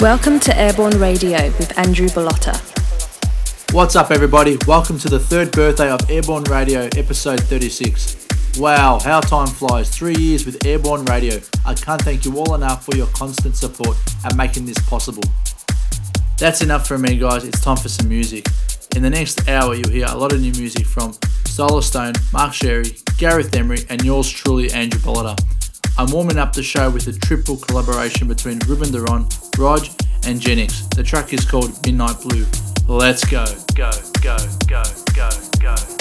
Welcome to Airborne Radio with Andrew Bellotta. What's up, everybody? Welcome to the third birthday of Airborne Radio, episode 36. Wow, how time flies. Three years with Airborne Radio. I can't thank you all enough for your constant support and making this possible. That's enough for me, guys. It's time for some music. In the next hour, you'll hear a lot of new music from Solarstone, Mark Sherry, Gareth Emery, and yours truly, Andrew Bollitter. I'm warming up the show with a triple collaboration between Ruben Duran, Rodg, and Genix. The track is called Midnight Blue. Let's go, go, go, go, go, go.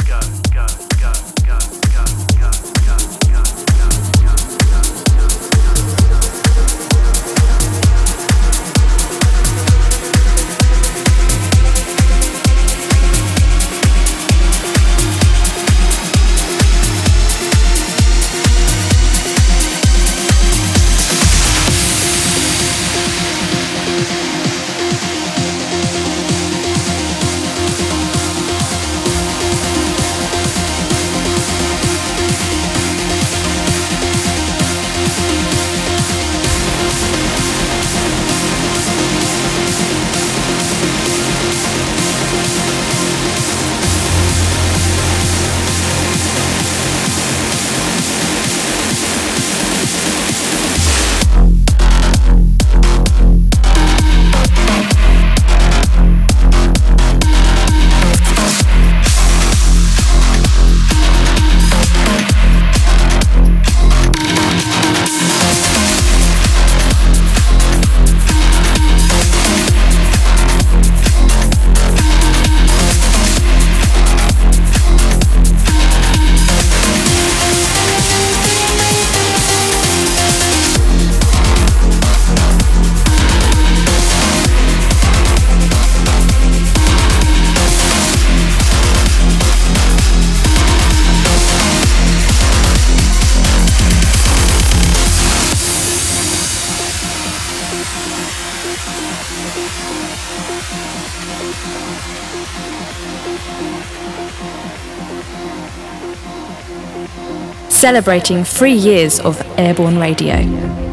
Celebrating three years of airborne radio.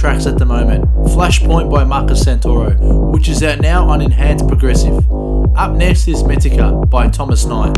Tracks at the moment, Flashpoint by Marcus Santoro, which is out now on Enhanced Progressive. Up next is Metica by Thomas Knight.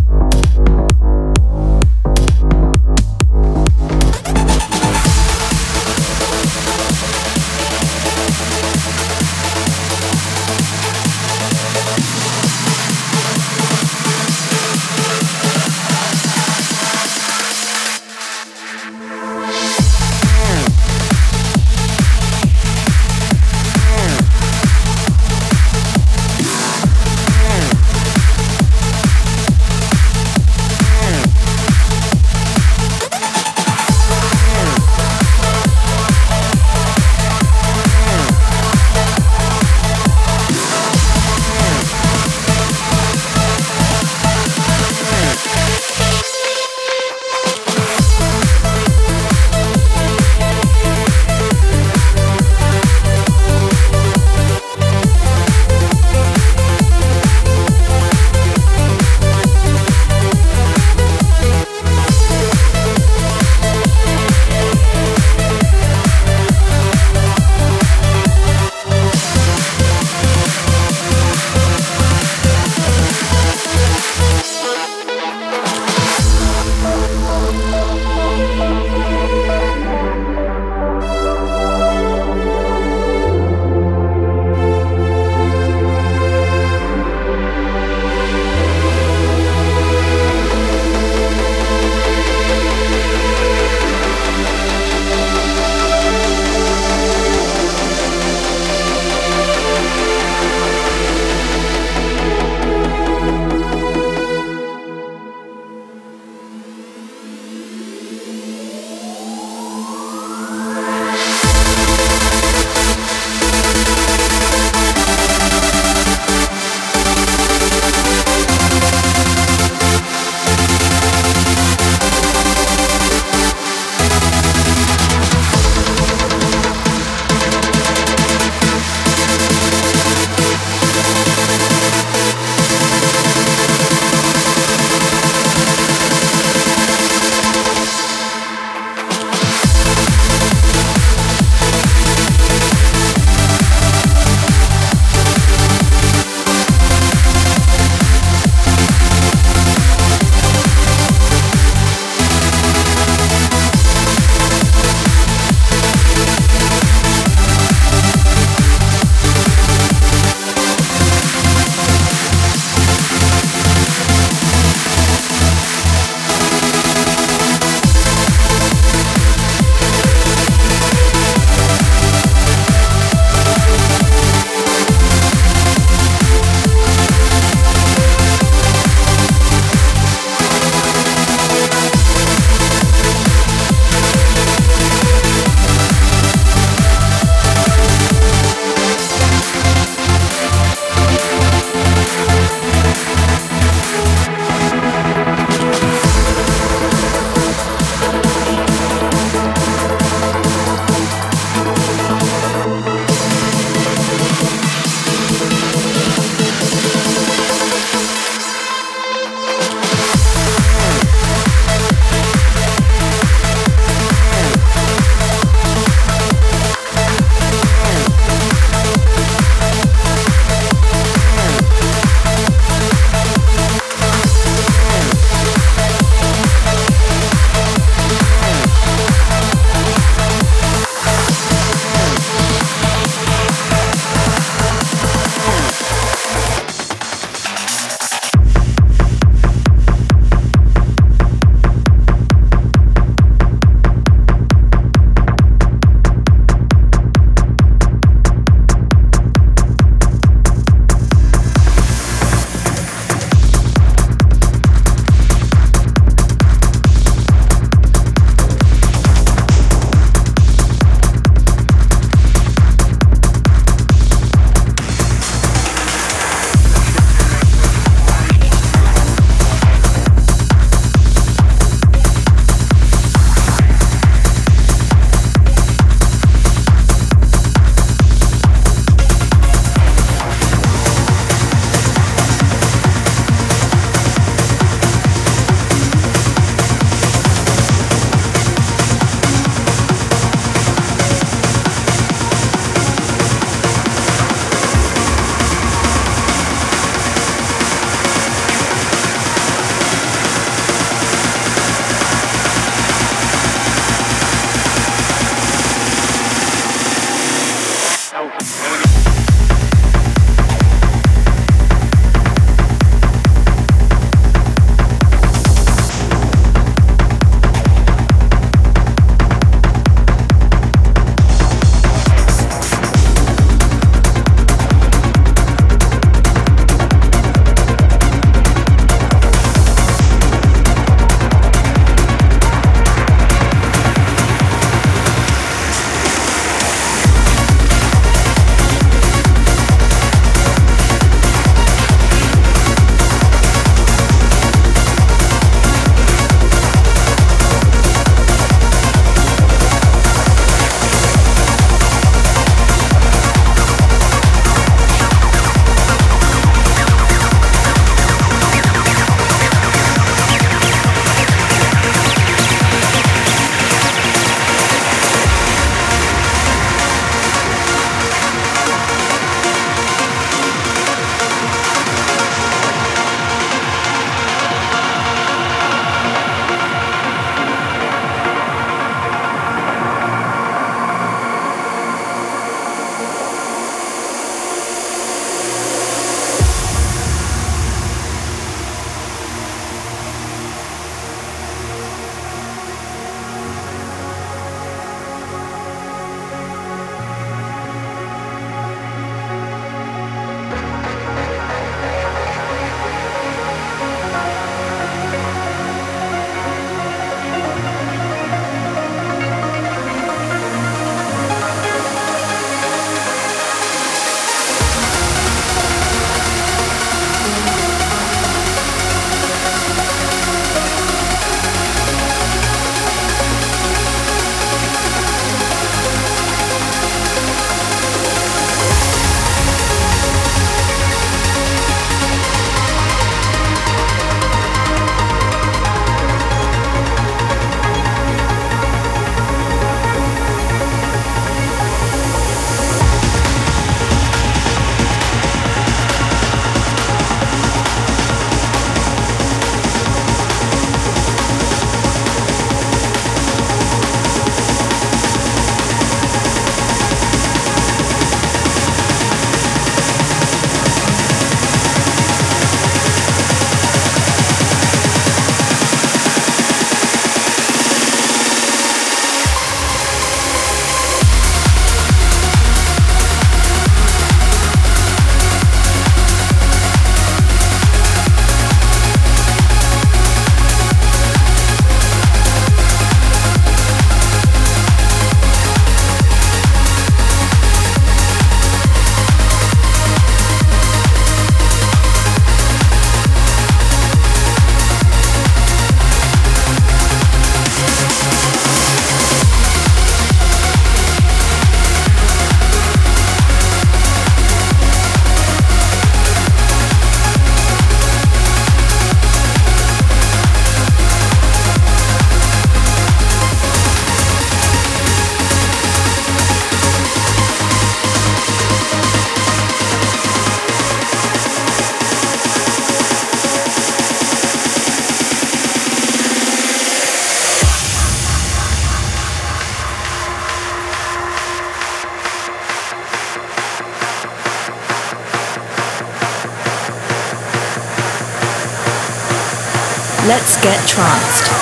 Let's get tranced.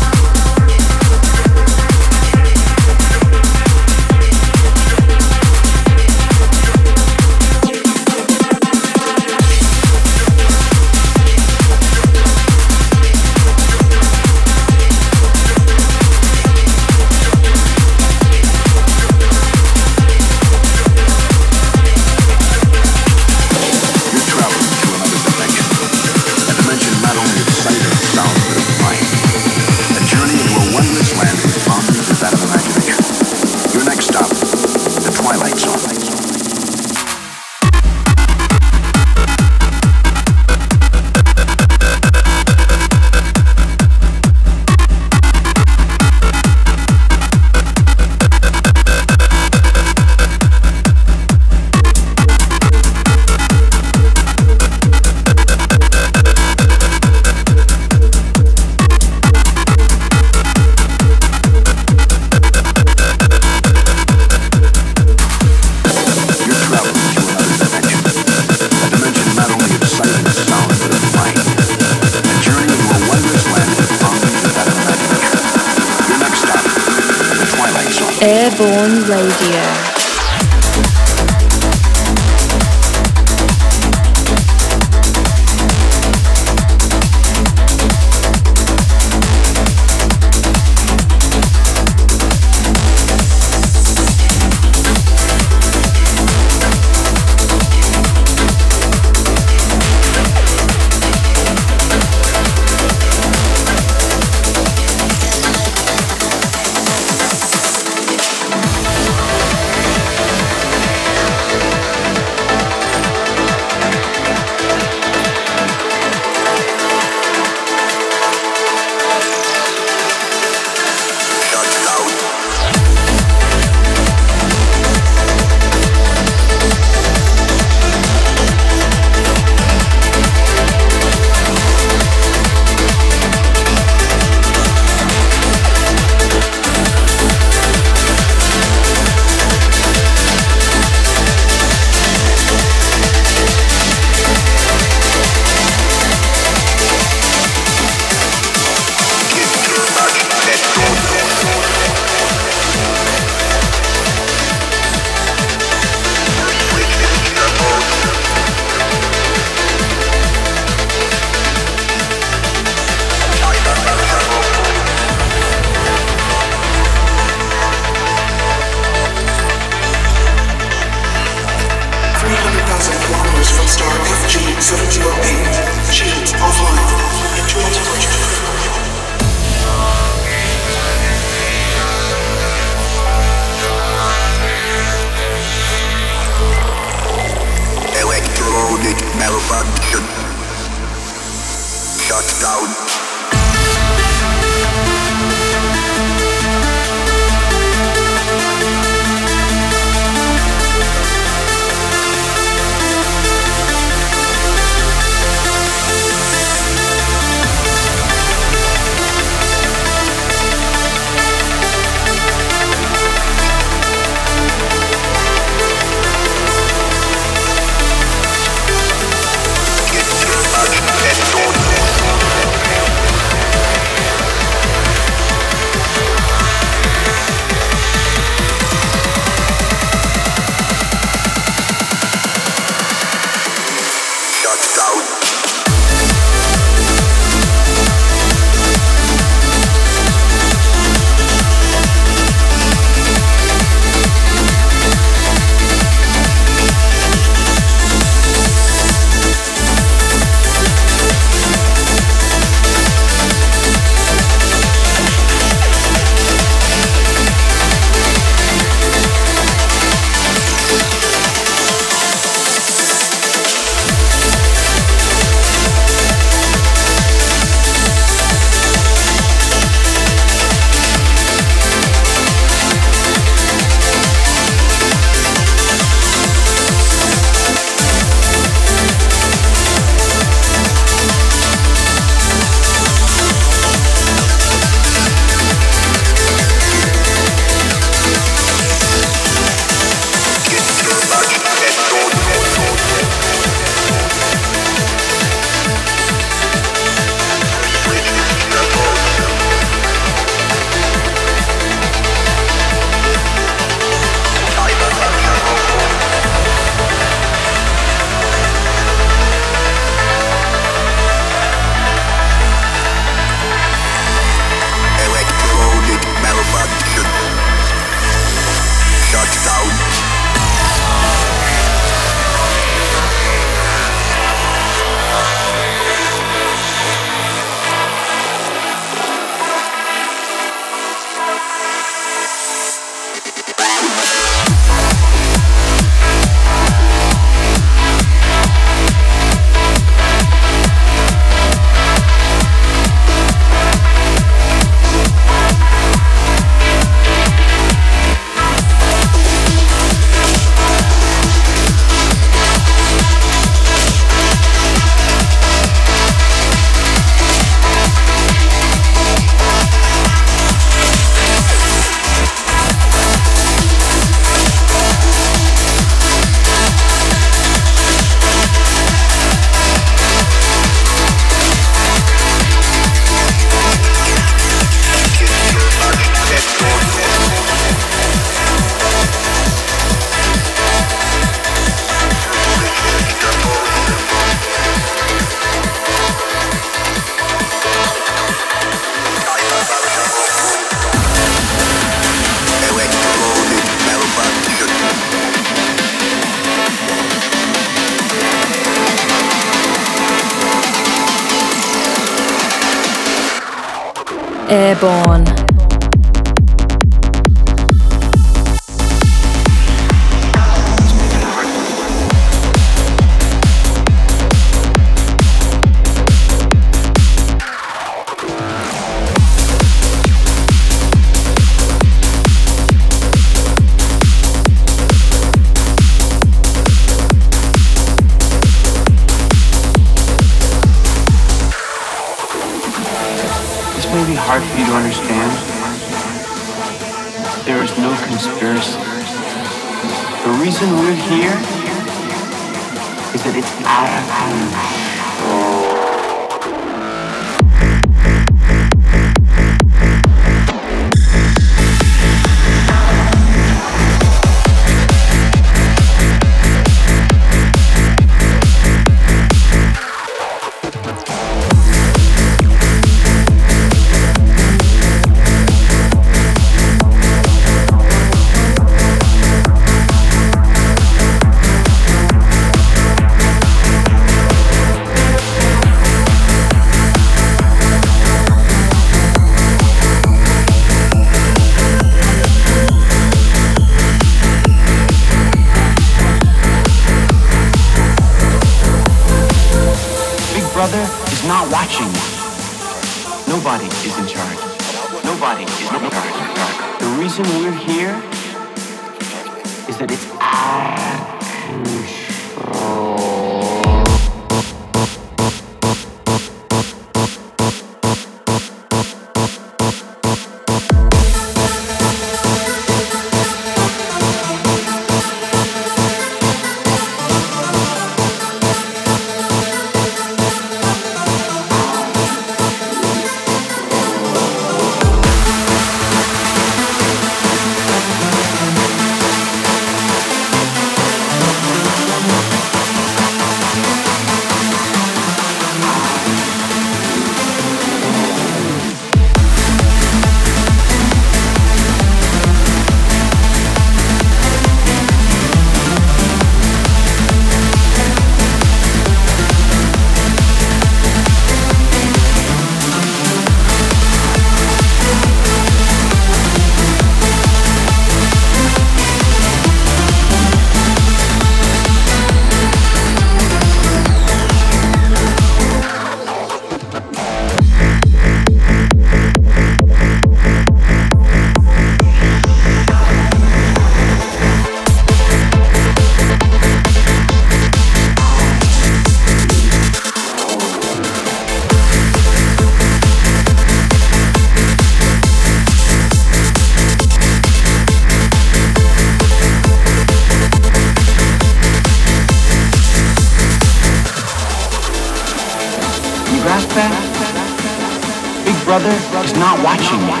not watching you.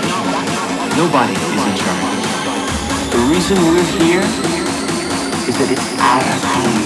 Nobody is in charge. The reason we're here is that it's our hand.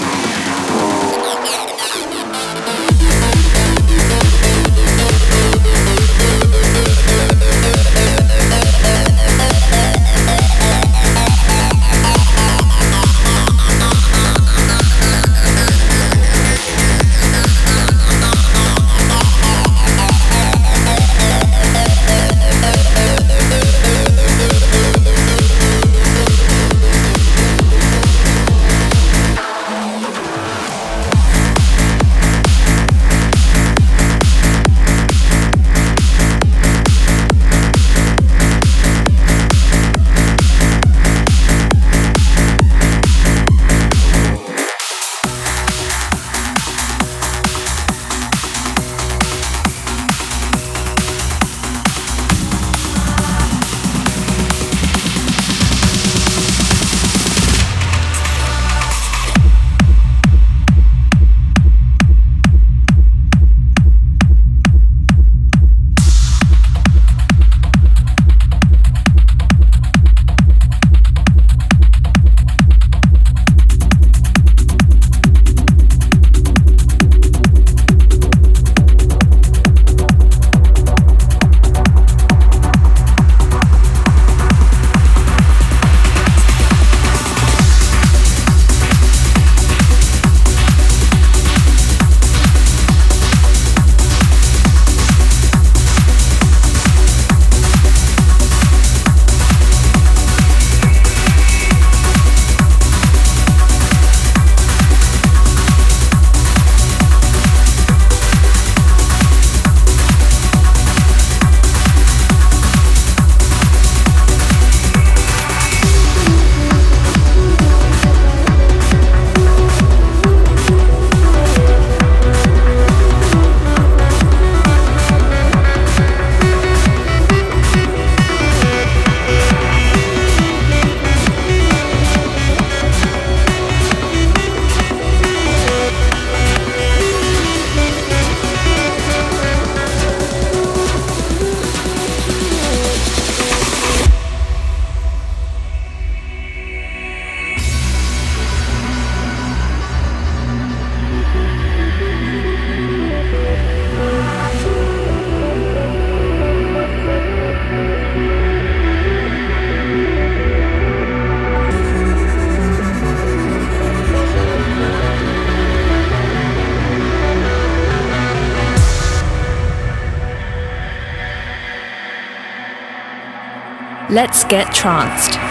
Let's get tranced.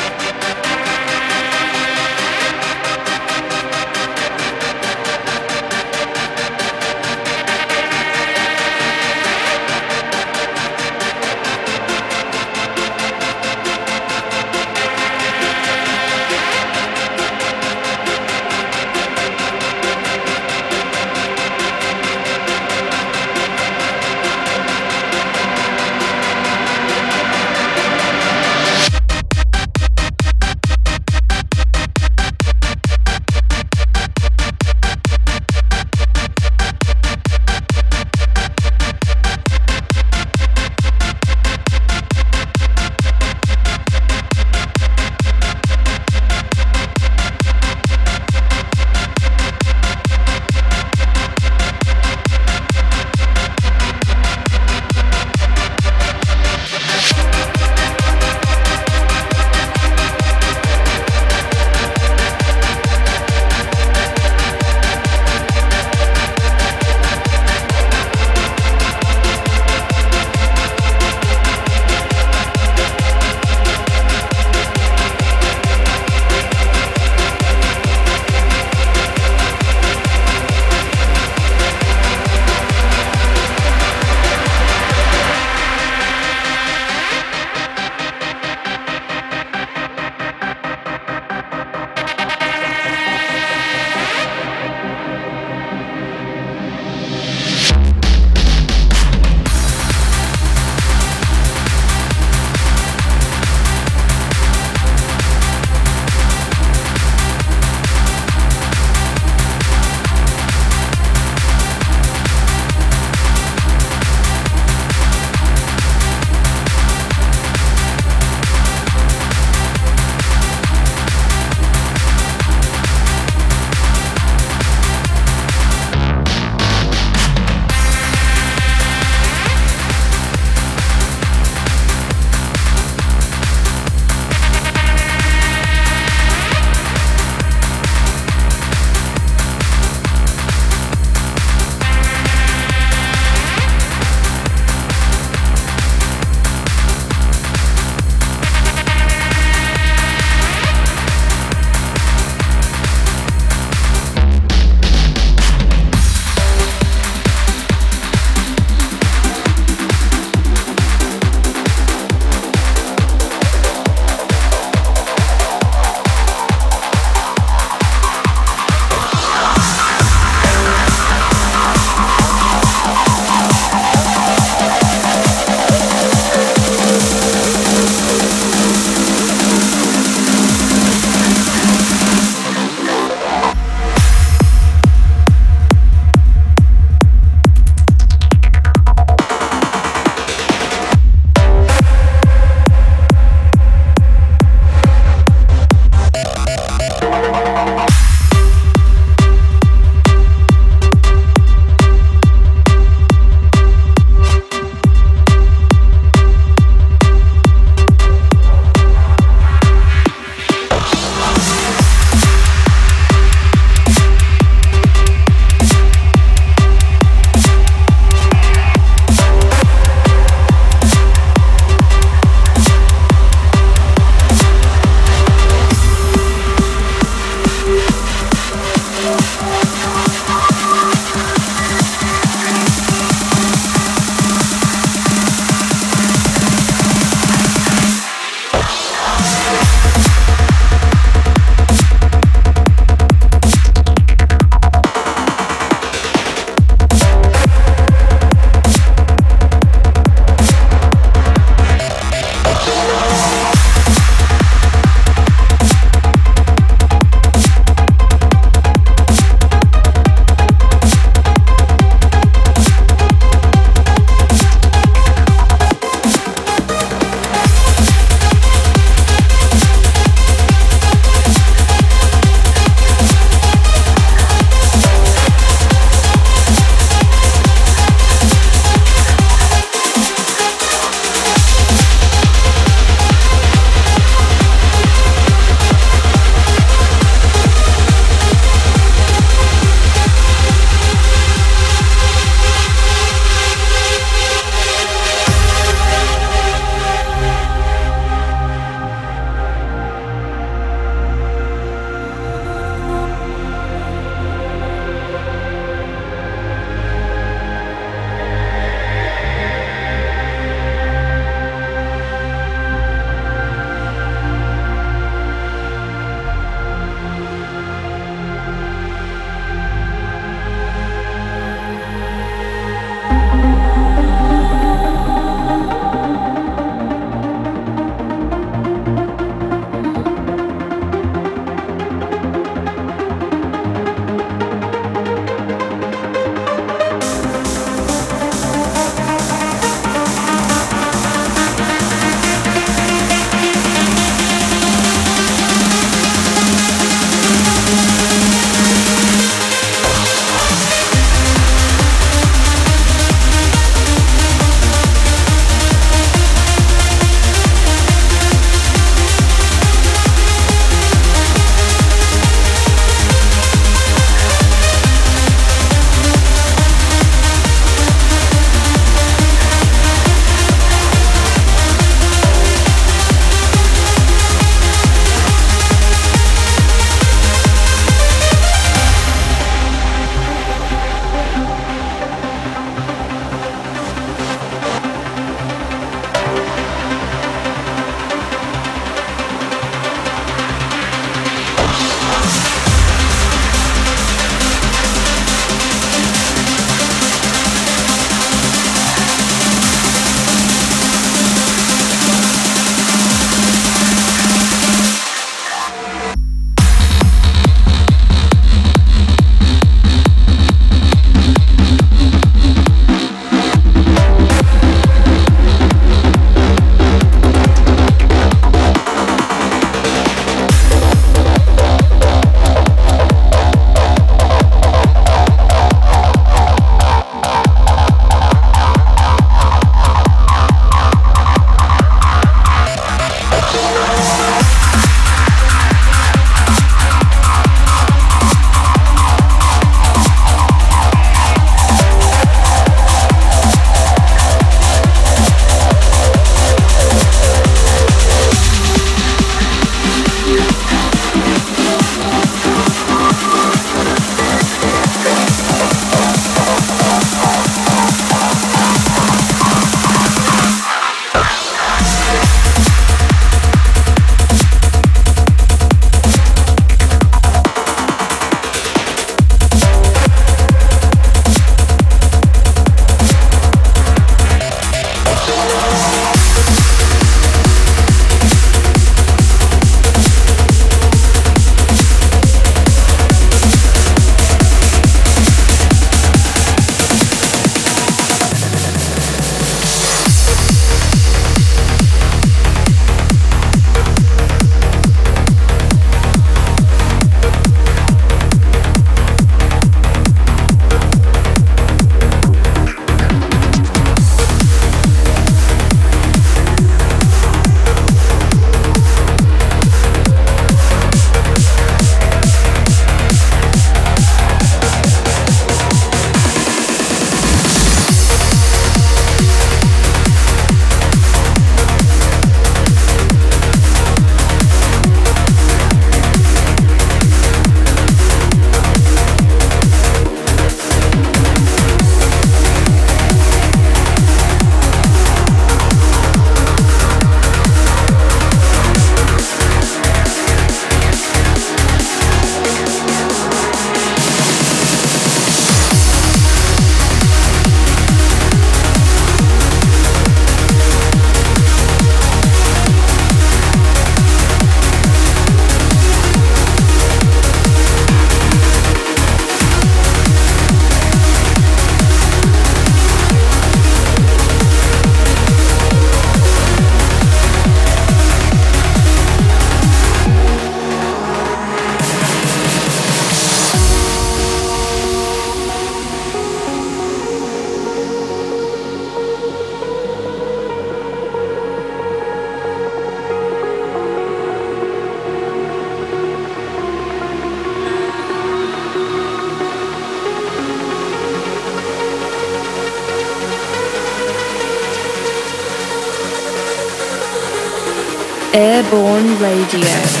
Radio.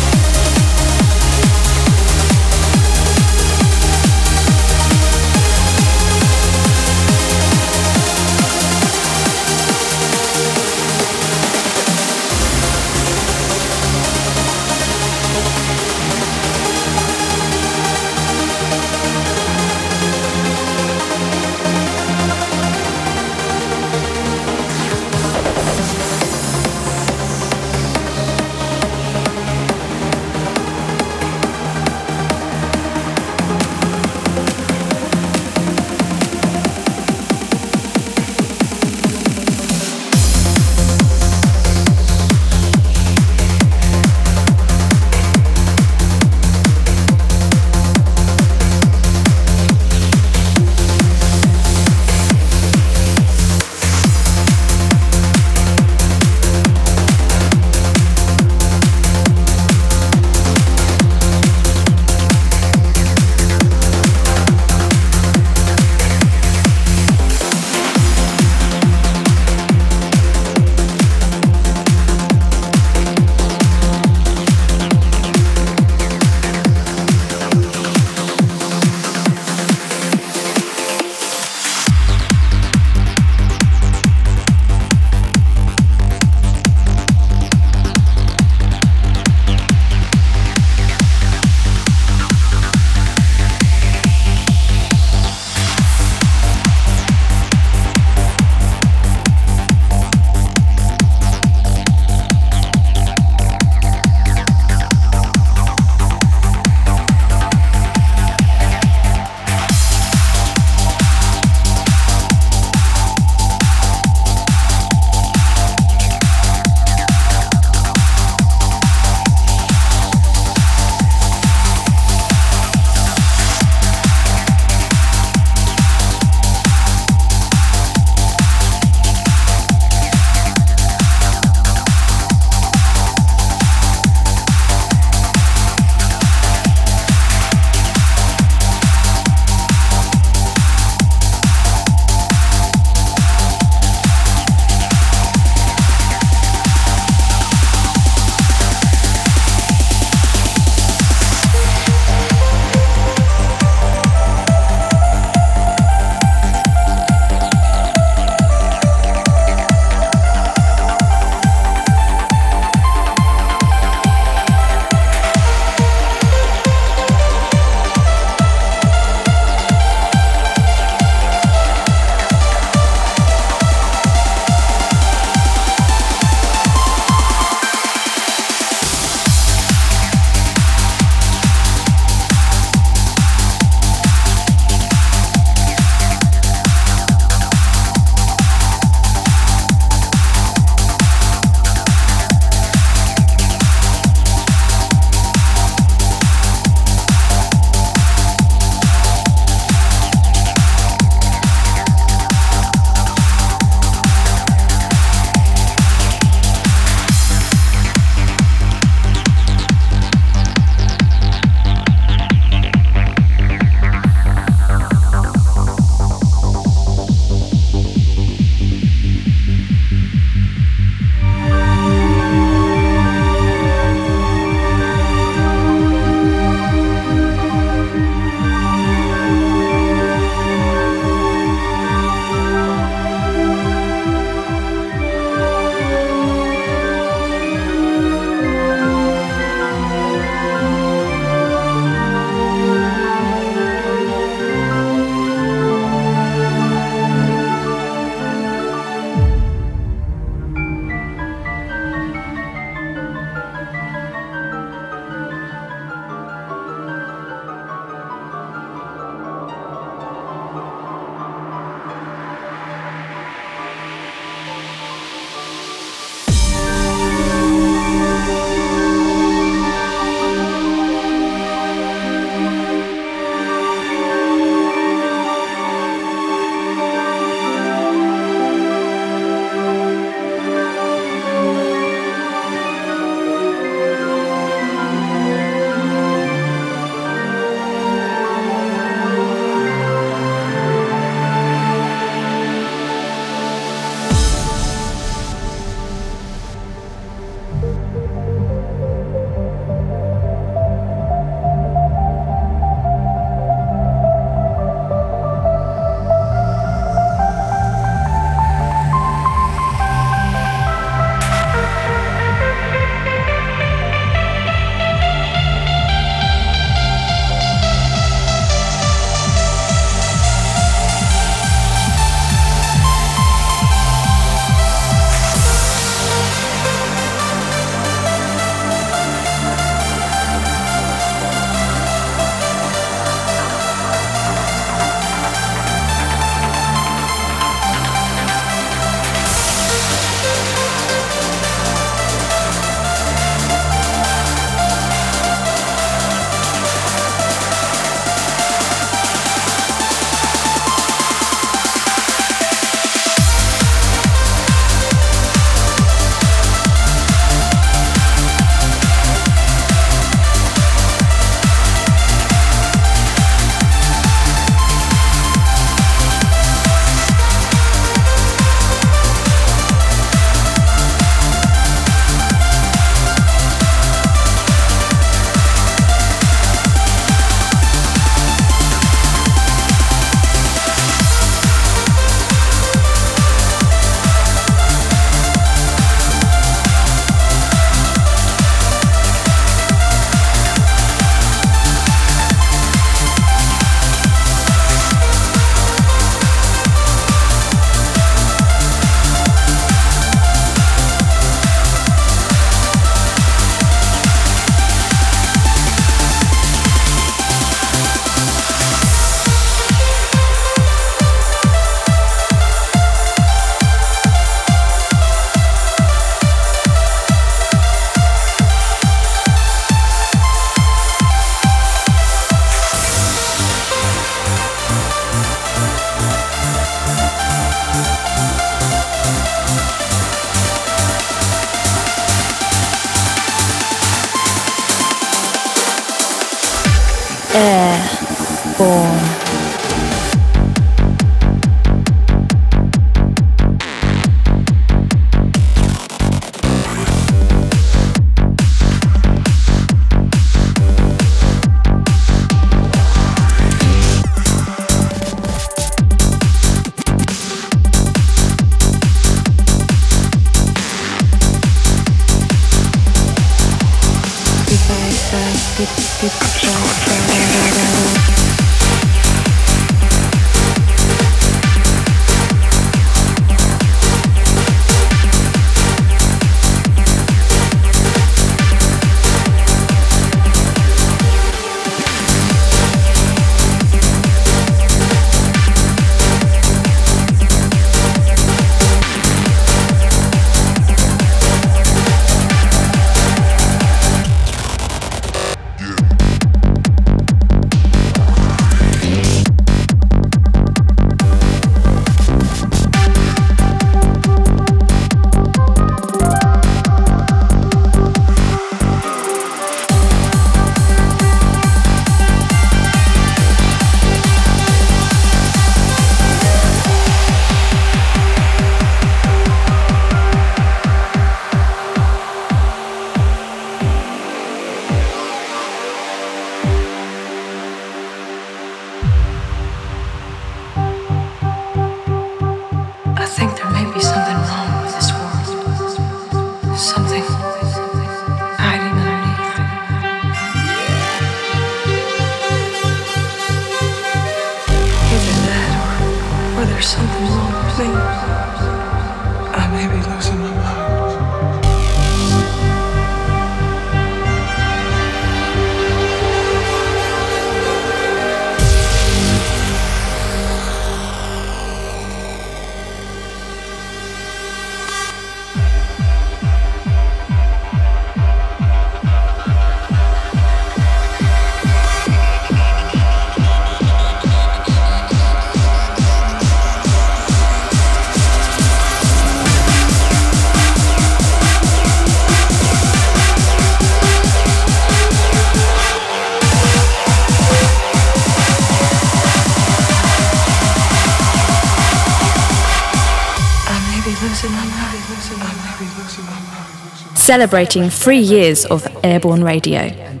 Celebrating three years of airborne radio.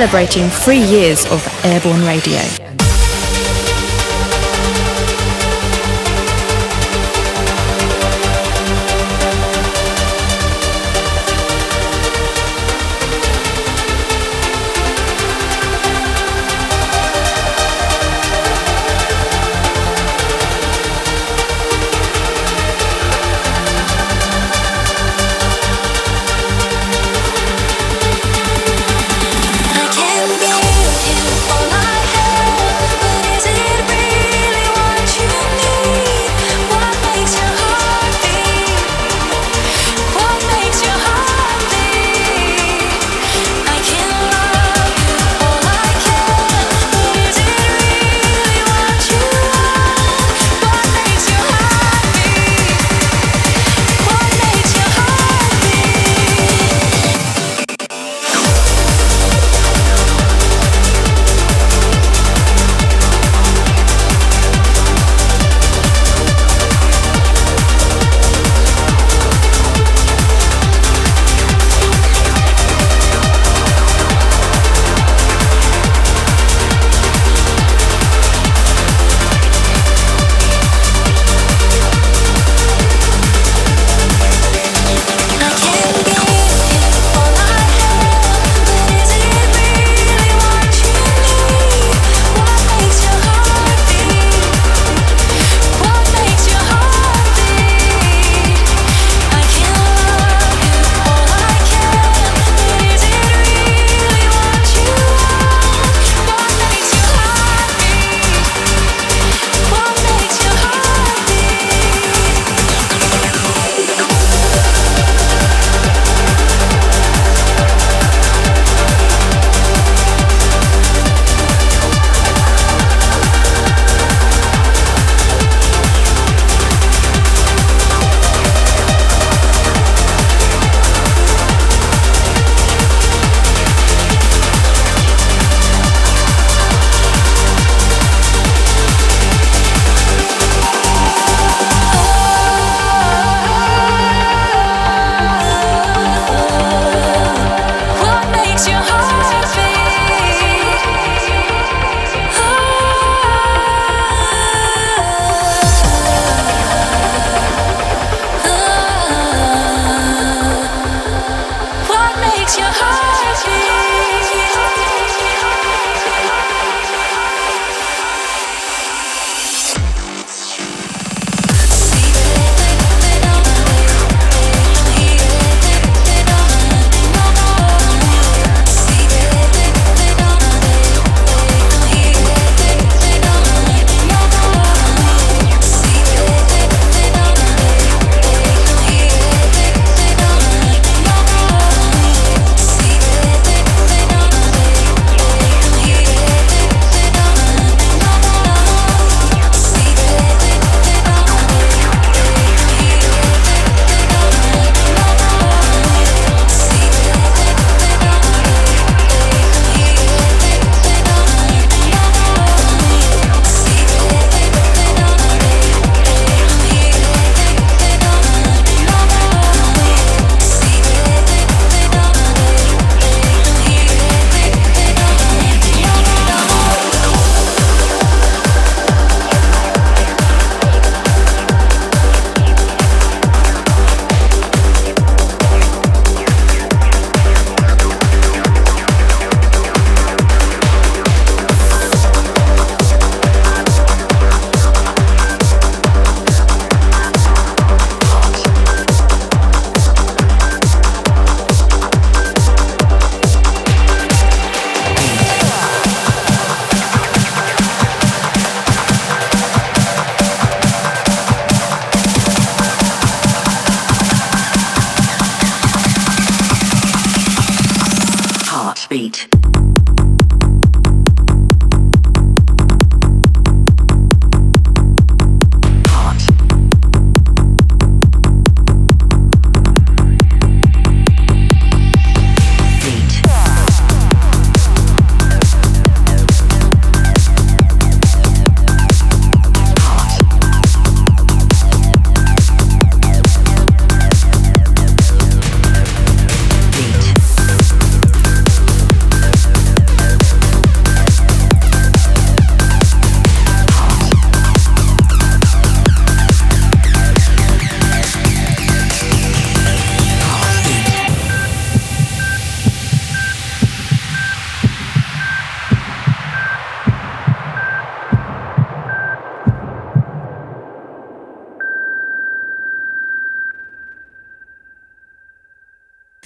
Celebrating three years of airborne radio.